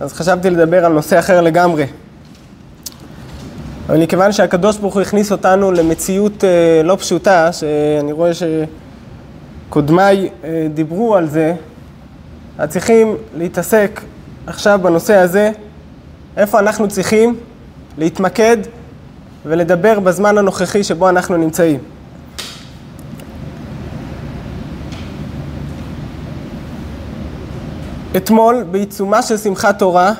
אז חשבתי לדבר על נושא אחר לגמרי. אבל מכיוון שהקדוש ברוך הוא הכניס אותנו למציאות אה, לא פשוטה, שאני רואה שקודמיי אה, דיברו על זה, אז צריכים להתעסק עכשיו בנושא הזה, איפה אנחנו צריכים להתמקד ולדבר בזמן הנוכחי שבו אנחנו נמצאים. אתמול, בעיצומה של שמחת תורה,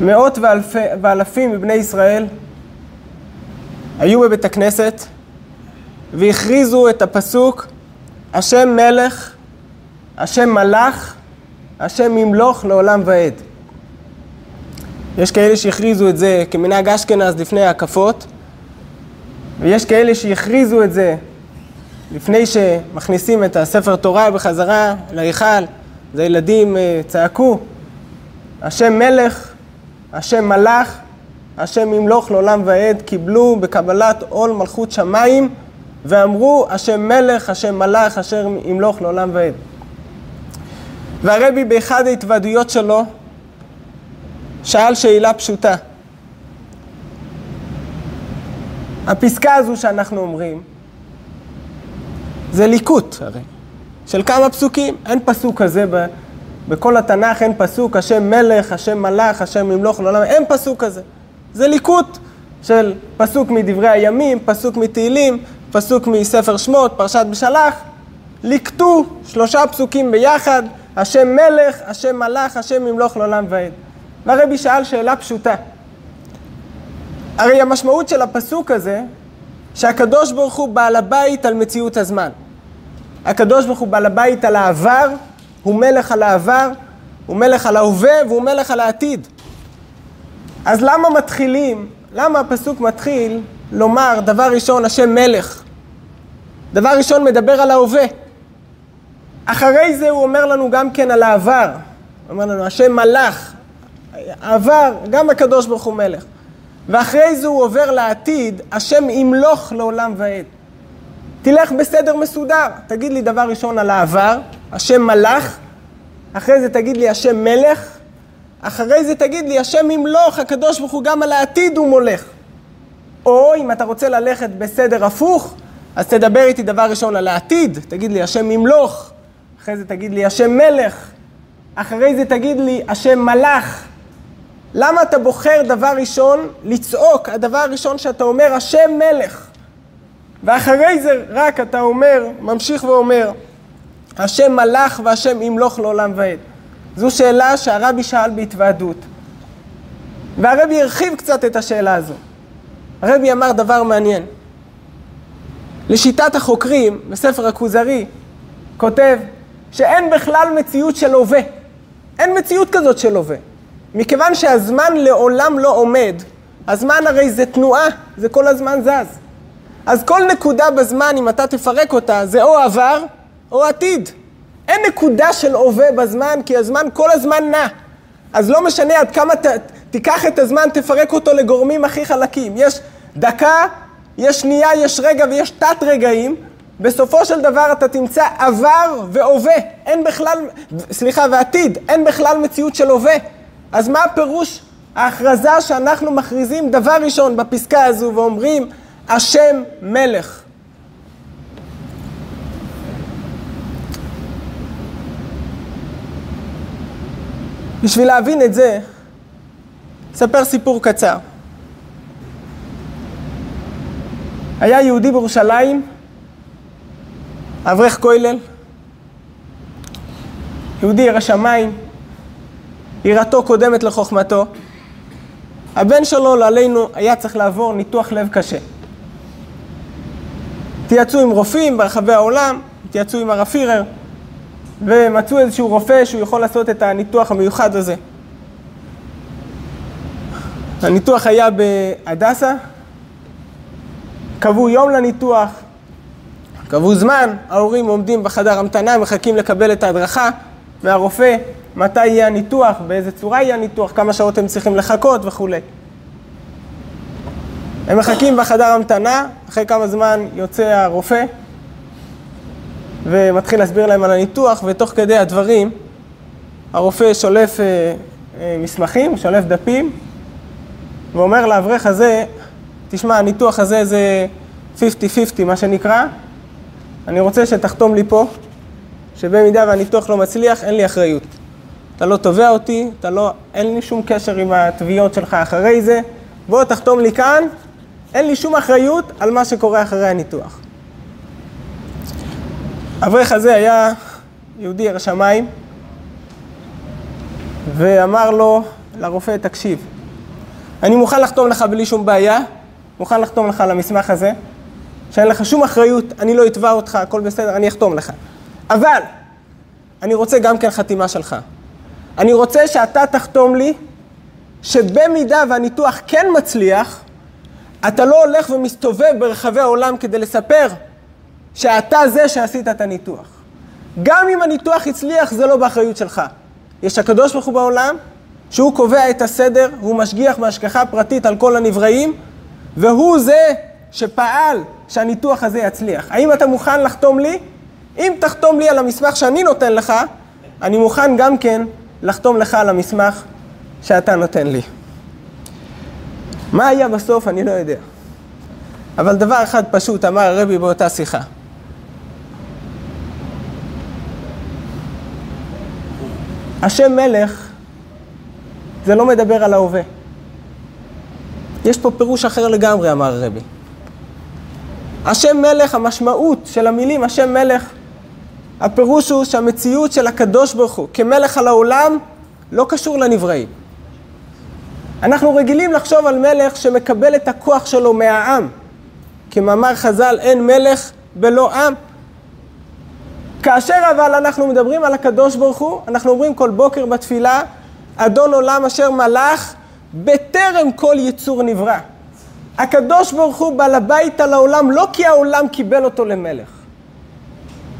מאות ואלפי, ואלפים מבני ישראל היו בבית הכנסת והכריזו את הפסוק השם מלך, השם מלך, השם ימלוך לעולם ועד. יש כאלה שהכריזו את זה כמנהג אשכנז לפני ההקפות, ויש כאלה שהכריזו את זה לפני שמכניסים את הספר תורה בחזרה להיכל, אז הילדים אה, צעקו, השם מלך, השם מלך, השם ימלוך לעולם ועד, קיבלו בקבלת עול מלכות שמיים, ואמרו, השם מלך, השם מלך, אשר ימלוך לעולם ועד. והרבי באחד ההתוועדויות שלו שאל שאלה פשוטה. הפסקה הזו שאנחנו אומרים, זה ליקוט הרי, של כמה פסוקים. אין פסוק כזה ב, בכל התנ"ך, אין פסוק השם מלך, השם מלך, השם ימלוך לעולם, אין פסוק כזה. זה ליקוט של פסוק מדברי הימים, פסוק מתהילים, פסוק מספר שמות, פרשת בשלח. ליקטו שלושה פסוקים ביחד, השם מלך, השם מלך, השם ימלוך לעולם ועד. והרבי שאל שאלה פשוטה. הרי המשמעות של הפסוק הזה, שהקדוש ברוך הוא בעל הבית על מציאות הזמן. הקדוש ברוך הוא בעל הבית על העבר, הוא מלך על העבר, הוא מלך על ההווה והוא מלך על העתיד. אז למה מתחילים, למה הפסוק מתחיל לומר דבר ראשון השם מלך? דבר ראשון מדבר על ההווה. אחרי זה הוא אומר לנו גם כן על העבר. הוא אומר לנו השם מלך, העבר, גם הקדוש ברוך הוא מלך. ואחרי זה הוא עובר לעתיד, השם ימלוך לעולם ועד. תלך בסדר מסודר, תגיד לי דבר ראשון על העבר, השם מלך, אחרי זה תגיד לי השם מלך, אחרי זה תגיד לי השם ימלוך, הקדוש ברוך הוא גם על העתיד הוא מולך. או אם אתה רוצה ללכת בסדר הפוך, אז תדבר איתי דבר ראשון על העתיד, תגיד לי השם ימלוך, אחרי זה תגיד לי השם מלך, אחרי זה תגיד לי השם מלך. למה אתה בוחר דבר ראשון לצעוק, הדבר הראשון שאתה אומר השם מלך? ואחרי זה רק אתה אומר, ממשיך ואומר, השם מלך והשם ימלוך לעולם ועד. זו שאלה שהרבי שאל בהתוועדות. והרבי הרחיב קצת את השאלה הזו. הרבי אמר דבר מעניין. לשיטת החוקרים, בספר הכוזרי, כותב שאין בכלל מציאות של הווה. אין מציאות כזאת של הווה. מכיוון שהזמן לעולם לא עומד, הזמן הרי זה תנועה, זה כל הזמן זז. אז כל נקודה בזמן, אם אתה תפרק אותה, זה או עבר או עתיד. אין נקודה של הווה בזמן, כי הזמן כל הזמן נע. אז לא משנה עד כמה ת, תיקח את הזמן, תפרק אותו לגורמים הכי חלקים. יש דקה, יש שנייה, יש רגע ויש תת רגעים. בסופו של דבר אתה תמצא עבר והווה. אין בכלל, סליחה, ועתיד. אין בכלל מציאות של הווה. אז מה הפירוש ההכרזה שאנחנו מכריזים דבר ראשון בפסקה הזו ואומרים השם מלך. בשביל להבין את זה, אספר סיפור קצר. היה יהודי בירושלים, אברך כולל, יהודי ירא שמיים, יראתו קודמת לחוכמתו. הבן שלו, לא עלינו, היה צריך לעבור ניתוח לב קשה. התייעצו עם רופאים ברחבי העולם, התייעצו עם הרב פירר, ומצאו איזשהו רופא שהוא יכול לעשות את הניתוח המיוחד הזה. הניתוח היה בהדסה, קבעו יום לניתוח, קבעו זמן, ההורים עומדים בחדר המתנה, מחכים לקבל את ההדרכה מהרופא, מתי יהיה הניתוח, באיזה צורה יהיה הניתוח, כמה שעות הם צריכים לחכות וכולי. הם מחכים בחדר המתנה, אחרי כמה זמן יוצא הרופא ומתחיל להסביר להם על הניתוח, ותוך כדי הדברים הרופא שולף אה, אה, מסמכים, שולף דפים, ואומר לאברך הזה, תשמע, הניתוח הזה זה 50-50, מה שנקרא, אני רוצה שתחתום לי פה, שבמידה והניתוח לא מצליח, אין לי אחריות. אתה לא תובע אותי, אתה לא, אין לי שום קשר עם התביעות שלך אחרי זה, בוא תחתום לי כאן, אין לי שום אחריות על מה שקורה אחרי הניתוח. האברך הזה היה יהודי ירא שמיים, ואמר לו לרופא, תקשיב, אני מוכן לחתום לך בלי שום בעיה, מוכן לחתום לך על המסמך הזה, שאין לך שום אחריות, אני לא אתבע אותך, הכל בסדר, אני אחתום לך. אבל, אני רוצה גם כן חתימה שלך. אני רוצה שאתה תחתום לי שבמידה והניתוח כן מצליח, אתה לא הולך ומסתובב ברחבי העולם כדי לספר שאתה זה שעשית את הניתוח. גם אם הניתוח הצליח, זה לא באחריות שלך. יש הקדוש ברוך הוא בעולם, שהוא קובע את הסדר, הוא משגיח בהשגחה פרטית על כל הנבראים, והוא זה שפעל שהניתוח הזה יצליח. האם אתה מוכן לחתום לי? אם תחתום לי על המסמך שאני נותן לך, אני מוכן גם כן לחתום לך על המסמך שאתה נותן לי. מה היה בסוף, אני לא יודע. אבל דבר אחד פשוט אמר הרבי באותה שיחה. השם מלך זה לא מדבר על ההווה. יש פה פירוש אחר לגמרי, אמר הרבי. השם מלך, המשמעות של המילים השם מלך, הפירוש הוא שהמציאות של הקדוש ברוך הוא כמלך על העולם לא קשור לנבראים. אנחנו רגילים לחשוב על מלך שמקבל את הכוח שלו מהעם. כמאמר חז"ל, אין מלך בלא עם. כאשר אבל אנחנו מדברים על הקדוש ברוך הוא, אנחנו אומרים כל בוקר בתפילה, אדון עולם אשר מלך בטרם כל יצור נברא. הקדוש ברוך הוא בעל הבית על העולם לא כי העולם קיבל אותו למלך.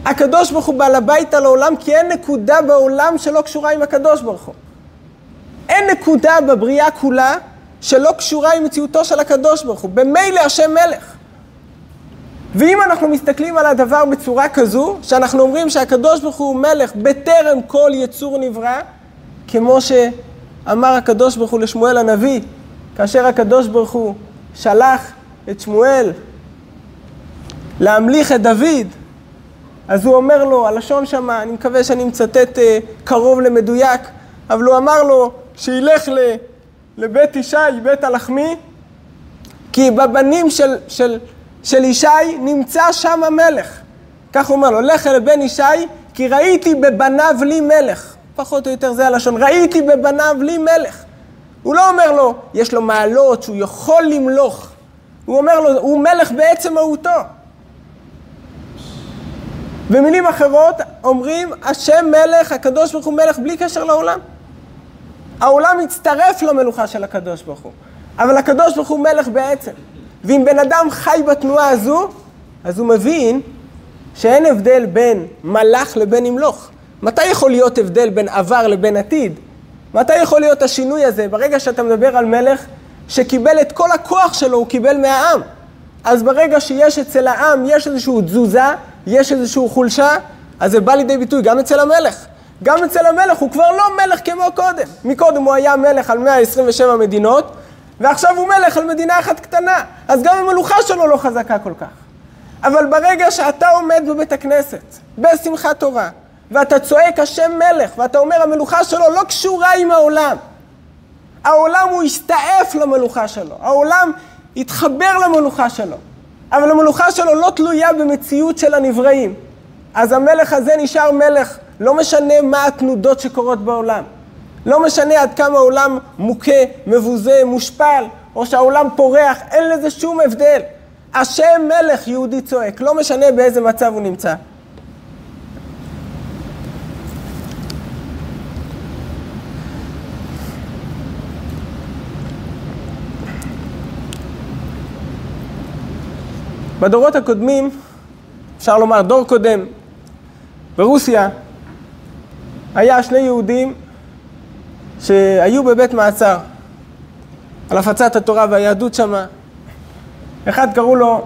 הקדוש ברוך הוא בעל הבית על העולם כי אין נקודה בעולם שלא קשורה עם הקדוש ברוך הוא. אין נקודה בבריאה כולה שלא קשורה עם מציאותו של הקדוש ברוך הוא. במילא השם מלך. ואם אנחנו מסתכלים על הדבר בצורה כזו, שאנחנו אומרים שהקדוש ברוך הוא מלך בטרם כל יצור נברא, כמו שאמר הקדוש ברוך הוא לשמואל הנביא, כאשר הקדוש ברוך הוא שלח את שמואל להמליך את דוד, אז הוא אומר לו, הלשון שמה, אני מקווה שאני מצטט אה, קרוב למדויק, אבל הוא אמר לו שילך לבית ישי, בית הלחמי, כי בבנים של, של, של ישי נמצא שם המלך. כך הוא אומר לו, לך אל בן ישי, כי ראיתי בבניו לי מלך. פחות או יותר זה הלשון, ראיתי בבניו לי מלך. הוא לא אומר לו, יש לו מעלות שהוא יכול למלוך. הוא אומר לו, הוא מלך בעצם מהותו. במילים אחרות, אומרים, השם מלך, הקדוש ברוך הוא מלך בלי קשר לעולם. העולם מצטרף למלוכה של הקדוש ברוך הוא, אבל הקדוש ברוך הוא מלך בעצם. ואם בן אדם חי בתנועה הזו, אז הוא מבין שאין הבדל בין מלאך לבין ימלוך. מתי יכול להיות הבדל בין עבר לבין עתיד? מתי יכול להיות השינוי הזה? ברגע שאתה מדבר על מלך שקיבל את כל הכוח שלו, הוא קיבל מהעם. אז ברגע שיש אצל העם, יש איזושהי תזוזה, יש איזושהי חולשה, אז זה בא לידי ביטוי גם אצל המלך. גם אצל המלך הוא כבר לא מלך כמו קודם. מקודם הוא היה מלך על 127 מדינות, ועכשיו הוא מלך על מדינה אחת קטנה. אז גם המלוכה שלו לא חזקה כל כך. אבל ברגע שאתה עומד בבית הכנסת, בשמחת תורה, ואתה צועק השם מלך, ואתה אומר המלוכה שלו לא קשורה עם העולם. העולם הוא הסתעף למלוכה שלו, העולם התחבר למלוכה שלו, אבל המלוכה שלו לא תלויה במציאות של הנבראים. אז המלך הזה נשאר מלך, לא משנה מה התנודות שקורות בעולם. לא משנה עד כמה העולם מוכה, מבוזה, מושפל, או שהעולם פורח, אין לזה שום הבדל. השם מלך יהודי צועק, לא משנה באיזה מצב הוא נמצא. בדורות הקודמים, אפשר לומר דור קודם, ברוסיה, היה שני יהודים שהיו בבית מעצר על הפצת התורה והיהדות שמה. אחד קראו לו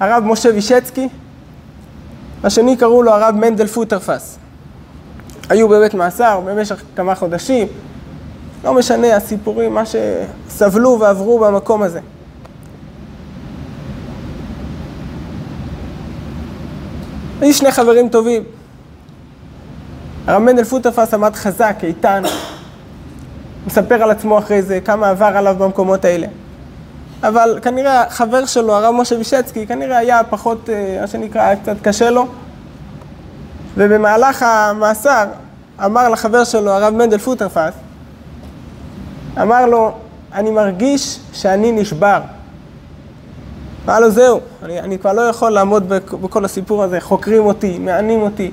הרב משה וישצקי, השני קראו לו הרב מנדל פוטרפס. היו בבית מאסר במשך כמה חודשים. לא משנה, הסיפורים, מה שסבלו ועברו במקום הזה. היו שני חברים טובים. הרב מנדל פוטרפס עמד חזק, איתן, מספר על עצמו אחרי זה, כמה עבר עליו במקומות האלה. אבל כנראה החבר שלו, הרב משה וישצקי, כנראה היה פחות, אה, מה שנקרא, היה קצת קשה לו. ובמהלך המאסר אמר לחבר שלו, הרב מנדל פוטרפס, אמר לו, אני מרגיש שאני נשבר. אמר לו, זהו, אני, אני כבר לא יכול לעמוד בכל הסיפור הזה, חוקרים אותי, מענים אותי.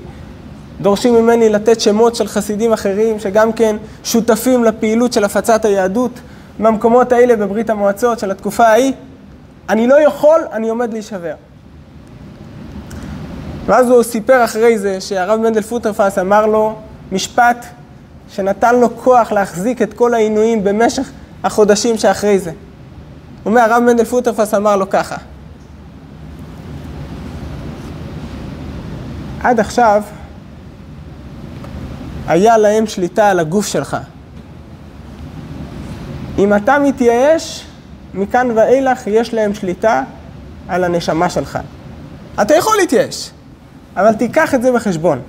דורשים ממני לתת שמות של חסידים אחרים שגם כן שותפים לפעילות של הפצת היהדות במקומות האלה בברית המועצות של התקופה ההיא. אני לא יכול, אני עומד להישבר. ואז הוא סיפר אחרי זה שהרב מנדל פוטרפס אמר לו משפט שנתן לו כוח להחזיק את כל העינויים במשך החודשים שאחרי זה. הוא אומר, הרב מנדל פוטרפס אמר לו ככה, עד עכשיו היה להם שליטה על הגוף שלך. אם אתה מתייאש, מכאן ואילך יש להם שליטה על הנשמה שלך. אתה יכול להתייאש, אבל תיקח את זה בחשבון.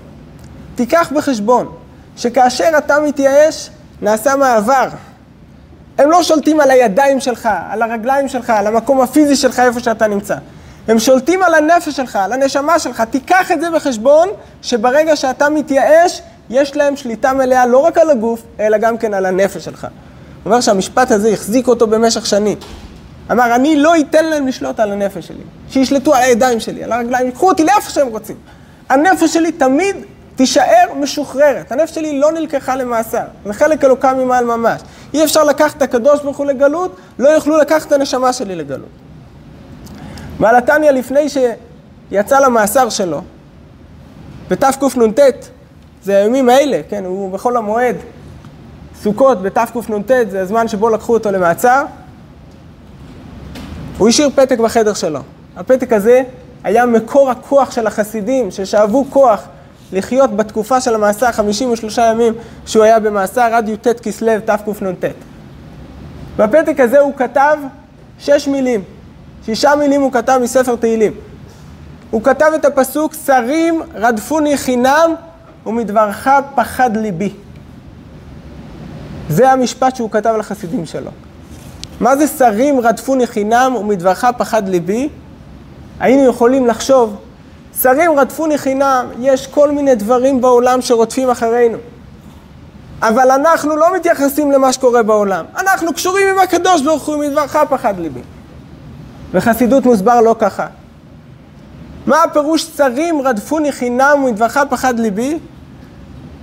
תיקח בחשבון שכאשר אתה מתייאש, נעשה מעבר. הם לא שולטים על הידיים שלך, על הרגליים שלך, על המקום הפיזי שלך, איפה שאתה נמצא. הם שולטים על הנפש שלך, על הנשמה שלך. תיקח את זה בחשבון, שברגע שאתה מתייאש, יש להם שליטה מלאה לא רק על הגוף, אלא גם כן על הנפש שלך. הוא אומר שהמשפט הזה החזיק אותו במשך שנים. אמר, אני לא אתן להם לשלוט על הנפש שלי. שישלטו על הידיים שלי, על הרגליים, ייקחו אותי לאיפה שהם רוצים. הנפש שלי תמיד תישאר משוחררת. הנפש שלי לא נלקחה למאסר, זה חלק אלוקה ממעל ממש. אי אפשר לקחת את הקדוש ברוך הוא לגלות, לא יוכלו לקחת את הנשמה שלי לגלות. בעל התניא לפני שיצא למאסר שלו, בתקנ"ט, זה הימים האלה, כן, הוא בחול המועד, סוכות בתקנ"ט, זה הזמן שבו לקחו אותו למעצר. הוא השאיר פתק בחדר שלו. הפתק הזה היה מקור הכוח של החסידים, ששאבו כוח לחיות בתקופה של המאסר 53 ימים שהוא היה במאסר עד י"ט כסלו תקנ"ט. בפתק הזה הוא כתב שש מילים. שישה מילים הוא כתב מספר תהילים. הוא כתב את הפסוק, שרים רדפוני חינם ומדברך פחד ליבי. זה המשפט שהוא כתב לחסידים שלו. מה זה שרים רדפוני חינם ומדברך פחד ליבי? היינו יכולים לחשוב, שרים רדפוני חינם, יש כל מיני דברים בעולם שרודפים אחרינו. אבל אנחנו לא מתייחסים למה שקורה בעולם. אנחנו קשורים עם הקדוש ברוך הוא, מדברך פחד ליבי. וחסידות מוסבר לא ככה. מה הפירוש שרים רדפוני חינם ומדברך פחד ליבי?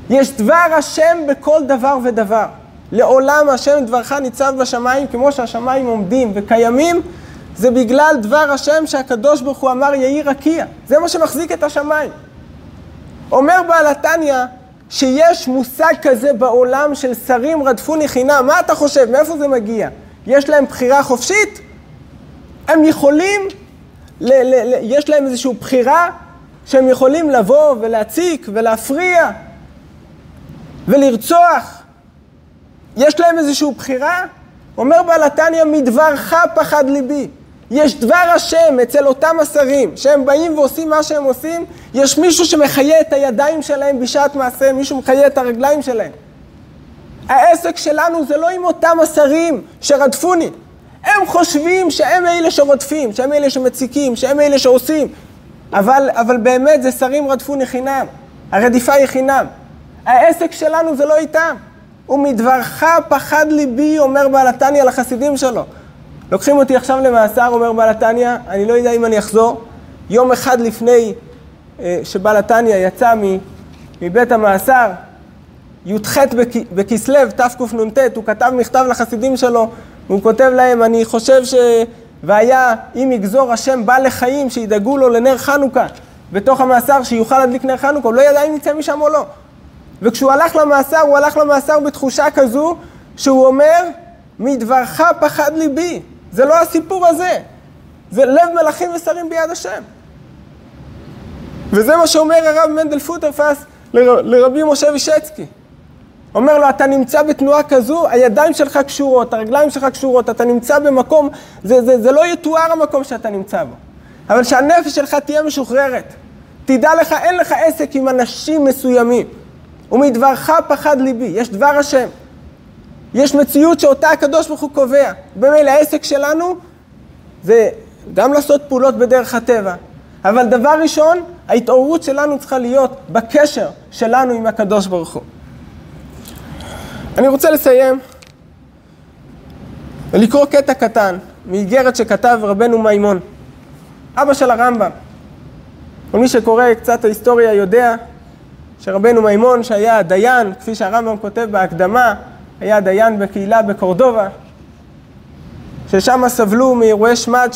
יש דבר השם בכל דבר ודבר. לעולם השם דברך ניצב בשמיים, כמו שהשמיים עומדים וקיימים, זה בגלל דבר השם שהקדוש ברוך הוא אמר יהי רקיע. זה מה שמחזיק את השמיים. אומר בעל התניא שיש מושג כזה בעולם של שרים רדפוני חינם. מה אתה חושב? מאיפה זה מגיע? יש להם בחירה חופשית? הם יכולים, ל- ל- ל- יש להם איזושהי בחירה שהם יכולים לבוא ולהציק ולהפריע ולרצוח. יש להם איזושהי בחירה? אומר בעל התניא, מדברך פחד ליבי. יש דבר השם אצל אותם השרים, שהם באים ועושים מה שהם עושים, יש מישהו שמחיה את הידיים שלהם בשעת מעשה, מישהו מחיה את הרגליים שלהם. העסק שלנו זה לא עם אותם השרים שרדפוני. הם חושבים שהם אלה שרודפים, שהם אלה שמציקים, שהם אלה שעושים. אבל, אבל באמת זה שרים רדפוני חינם. הרדיפה היא חינם. העסק שלנו זה לא איתם. ומדברך פחד ליבי, אומר בעל התניא לחסידים שלו. לוקחים אותי עכשיו למאסר, אומר בעל התניא, אני לא יודע אם אני אחזור. יום אחד לפני אה, שבעל התניא יצא מבית המאסר, י"ח בכסלו, תקנ"ט, הוא כתב מכתב לחסידים שלו, והוא כותב להם, אני חושב ש... והיה אם יגזור השם בא לחיים, שידאגו לו לנר חנוכה בתוך המאסר, שיוכל להדליק נר חנוכה, הוא לא ידע אם יצא משם או לא. וכשהוא הלך למאסר, הוא הלך למאסר בתחושה כזו, שהוא אומר, מדברך פחד ליבי. זה לא הסיפור הזה. זה לב מלכים ושרים ביד השם. וזה מה שאומר הרב מנדל פוטרפס לר, לרבי משה וישצקי. אומר לו, אתה נמצא בתנועה כזו, הידיים שלך קשורות, הרגליים שלך קשורות, אתה נמצא במקום, זה, זה, זה לא יתואר המקום שאתה נמצא בו. אבל שהנפש שלך תהיה משוחררת. תדע לך, אין לך עסק עם אנשים מסוימים. ומדברך פחד ליבי, יש דבר השם. יש מציאות שאותה הקדוש ברוך הוא קובע. במילא העסק שלנו זה גם לעשות פעולות בדרך הטבע, אבל דבר ראשון, ההתעוררות שלנו צריכה להיות בקשר שלנו עם הקדוש ברוך הוא. אני רוצה לסיים ולקרוא קטע קטן מאיגרת שכתב רבנו מימון, אבא של הרמב"ם. כל מי שקורא קצת ההיסטוריה יודע שרבנו מימון, שהיה דיין, כפי שהרמב"ם כותב בהקדמה, היה דיין בקהילה בקורדובה, ששם סבלו מאירועי שמד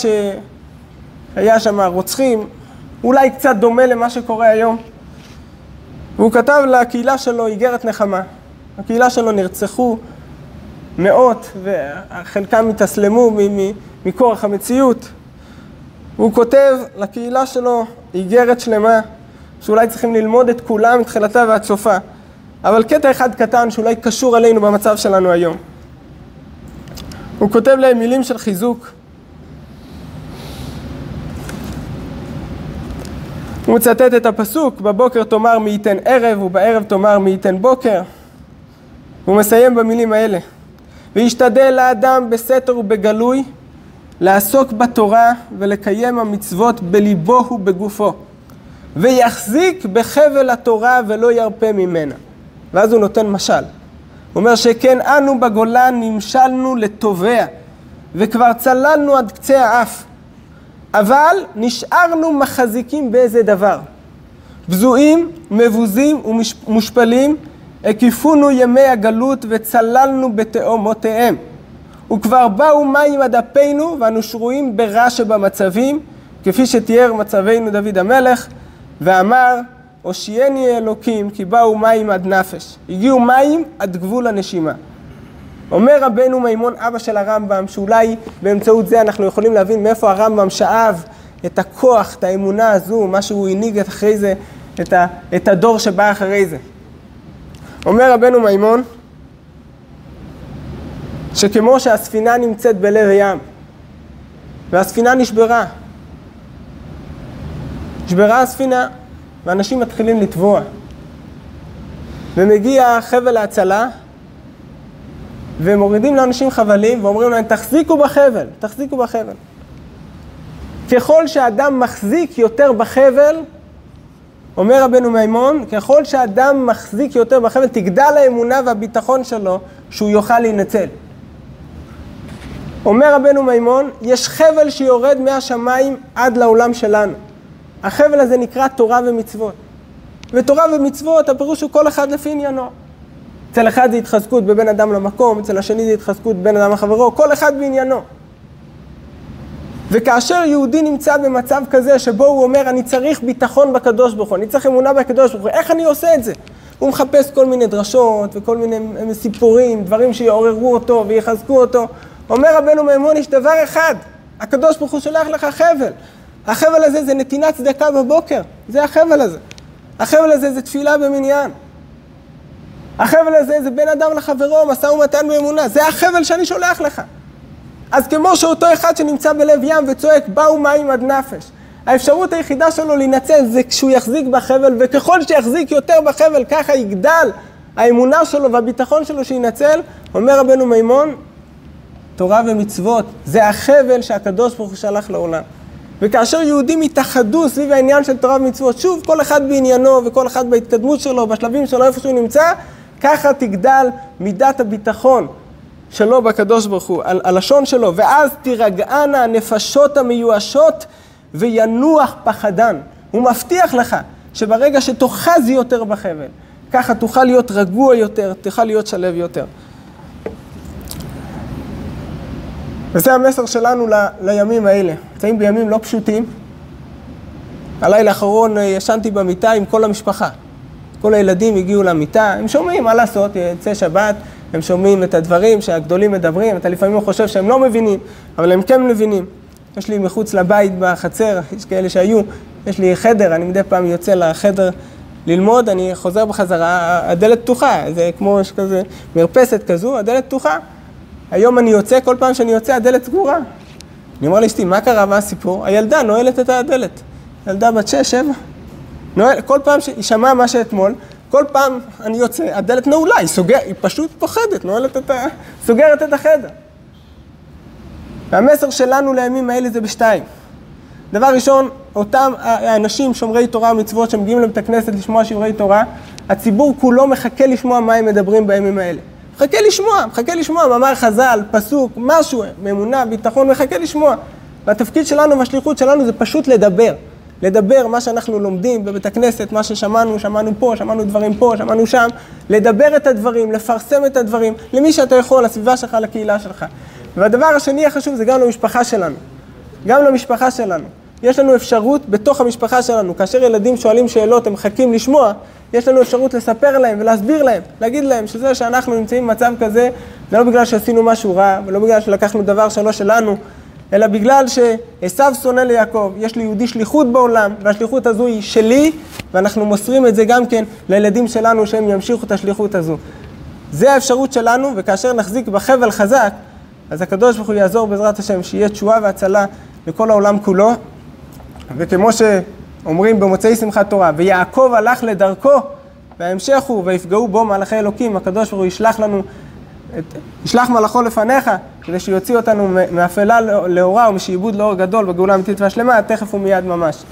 שהיה שם רוצחים, אולי קצת דומה למה שקורה היום. והוא כתב לקהילה שלו איגרת נחמה. הקהילה שלו נרצחו מאות, וחלקם התאסלמו מכורח המציאות. והוא כותב לקהילה שלו איגרת שלמה, שאולי צריכים ללמוד את כולם מתחילתה ועד סופה. אבל קטע אחד קטן שאולי קשור אלינו במצב שלנו היום. הוא כותב להם מילים של חיזוק. הוא מצטט את הפסוק, בבוקר תאמר מי ייתן ערב ובערב תאמר מי ייתן בוקר. הוא מסיים במילים האלה: וישתדל האדם בסתר ובגלוי לעסוק בתורה ולקיים המצוות בליבו ובגופו ויחזיק בחבל התורה ולא ירפה ממנה. ואז הוא נותן משל. הוא אומר שכן אנו בגולן נמשלנו לטובע וכבר צללנו עד קצה האף אבל נשארנו מחזיקים באיזה דבר. בזויים, מבוזים ומושפלים הקיפונו ימי הגלות וצללנו בתאומותיהם. וכבר באו מים עד אפינו ואנו שרויים ברע שבמצבים, כפי שתיאר מצבנו דוד המלך, ואמר, הושיעני אלוקים כי באו מים עד נפש. הגיעו מים עד גבול הנשימה. אומר רבנו מימון, אבא של הרמב"ם, שאולי באמצעות זה אנחנו יכולים להבין מאיפה הרמב"ם שאב את הכוח, את האמונה הזו, מה שהוא הנהיג אחרי זה, את, ה, את הדור שבא אחרי זה. אומר רבנו מימון, שכמו שהספינה נמצאת בלב הים, והספינה נשברה, נשברה הספינה, ואנשים מתחילים לטבוע. ומגיע חבל ההצלה, ומורידים לאנשים חבלים ואומרים להם, תחזיקו בחבל, תחזיקו בחבל. ככל שאדם מחזיק יותר בחבל, אומר רבנו מימון, ככל שאדם מחזיק יותר בחבל, תגדל האמונה והביטחון שלו שהוא יוכל להינצל. אומר רבנו מימון, יש חבל שיורד מהשמיים עד לעולם שלנו. החבל הזה נקרא תורה ומצוות. ותורה ומצוות, הפירוש הוא כל אחד לפי עניינו. אצל אחד זה התחזקות בבין אדם למקום, אצל השני זה התחזקות בין אדם לחברו, כל אחד בעניינו. וכאשר יהודי נמצא במצב כזה שבו הוא אומר, אני צריך ביטחון בקדוש ברוך הוא, אני צריך אמונה בקדוש ברוך הוא, איך אני עושה את זה? הוא מחפש כל מיני דרשות וכל מיני סיפורים, דברים שיעוררו אותו ויחזקו אותו. אומר רבנו מימון, יש דבר אחד, הקדוש ברוך הוא שולח לך חבל. החבל הזה זה נתינת צדקה בבוקר, זה החבל הזה. החבל הזה זה תפילה במניין. החבל הזה זה בין אדם לחברו, משא ומתן באמונה, זה החבל שאני שולח לך. אז כמו שאותו אחד שנמצא בלב ים וצועק, באו מים עד נפש. האפשרות היחידה שלו להינצל זה כשהוא יחזיק בחבל, וככל שיחזיק יותר בחבל, ככה יגדל האמונה שלו והביטחון שלו שיינצל. אומר רבנו מימון, תורה ומצוות, זה החבל שהקדוש ברוך הוא שלח לעולם. וכאשר יהודים התאחדו סביב העניין של תורה ומצוות, שוב, כל אחד בעניינו וכל אחד בהתקדמות שלו, בשלבים שלו, איפה שהוא נמצא, ככה תגדל מידת הביטחון שלו בקדוש ברוך הוא, על הלשון שלו, ואז תירגענה הנפשות המיואשות וינוח פחדן. הוא מבטיח לך שברגע שתאחז יותר בחבל, ככה תוכל להיות רגוע יותר, תוכל להיות שלב יותר. וזה המסר שלנו ל, לימים האלה. נמצאים בימים לא פשוטים. הלילה האחרון אה, ישנתי במיטה עם כל המשפחה. כל הילדים הגיעו למיטה, הם שומעים, מה לעשות, יצא שבת, הם שומעים את הדברים שהגדולים מדברים, אתה לפעמים חושב שהם לא מבינים, אבל הם כן מבינים. יש לי מחוץ לבית בחצר, יש כאלה שהיו, יש לי חדר, אני מדי פעם יוצא לחדר ללמוד, אני חוזר בחזרה, הדלת פתוחה, זה כמו יש כזה מרפסת כזו, הדלת פתוחה. היום אני יוצא, כל פעם שאני יוצא הדלת סגורה. אני אומר לאשתי, מה קרה, מה הסיפור? הילדה נועלת את הדלת. ילדה בת שש, שבע. נועל, כל פעם שהיא שמעה מה שאתמול, כל פעם אני יוצא, הדלת נעולה, היא סוגרת, היא פשוט פוחדת, נועלת את ה... סוגרת את החדר. והמסר שלנו לימים האלה זה בשתיים. דבר ראשון, אותם האנשים שומרי תורה ומצוות שמגיעים לבית הכנסת לשמוע שיעורי תורה, הציבור כולו מחכה לשמוע מה הם מדברים בימים האלה. מחכה לשמוע, מחכה לשמוע, מאמר חז"ל, פסוק, משהו, אמונה, ביטחון, מחכה לשמוע. והתפקיד שלנו והשליחות שלנו זה פשוט לדבר. לדבר מה שאנחנו לומדים בבית הכנסת, מה ששמענו, שמענו פה, שמענו דברים פה, שמענו שם, לדבר את הדברים, לפרסם את הדברים, למי שאתה יכול, לסביבה שלך, לקהילה שלך. והדבר השני החשוב זה גם למשפחה שלנו. גם למשפחה שלנו. יש לנו אפשרות בתוך המשפחה שלנו, כאשר ילדים שואלים שאלות, הם מחכים לשמוע, יש לנו אפשרות לספר להם ולהסביר להם, להגיד להם שזה שאנחנו נמצאים במצב כזה, זה לא בגלל שעשינו משהו רע, ולא בגלל שלקחנו דבר שלא שלנו, אלא בגלל שעשו שונא ליעקב, יש ליהודי שליחות בעולם, והשליחות הזו היא שלי, ואנחנו מוסרים את זה גם כן לילדים שלנו, שהם ימשיכו את השליחות הזו. זה האפשרות שלנו, וכאשר נחזיק בחבל חזק, אז הקדוש ברוך הוא יעזור בעזרת השם, שיהיה תשועה והצלה לכל העולם כולו. וכמו שאומרים במוצאי שמחת תורה, ויעקב הלך לדרכו, וההמשך הוא, ויפגעו בו מלאכי אלוקים, הקדוש ברוך הוא ישלח לנו, את, ישלח מלאכו לפניך, כדי שיוציא אותנו מאפלה לאורה ומשעבוד לאור גדול בגאולה אמיתית והשלמה, תכף ומיד ממש.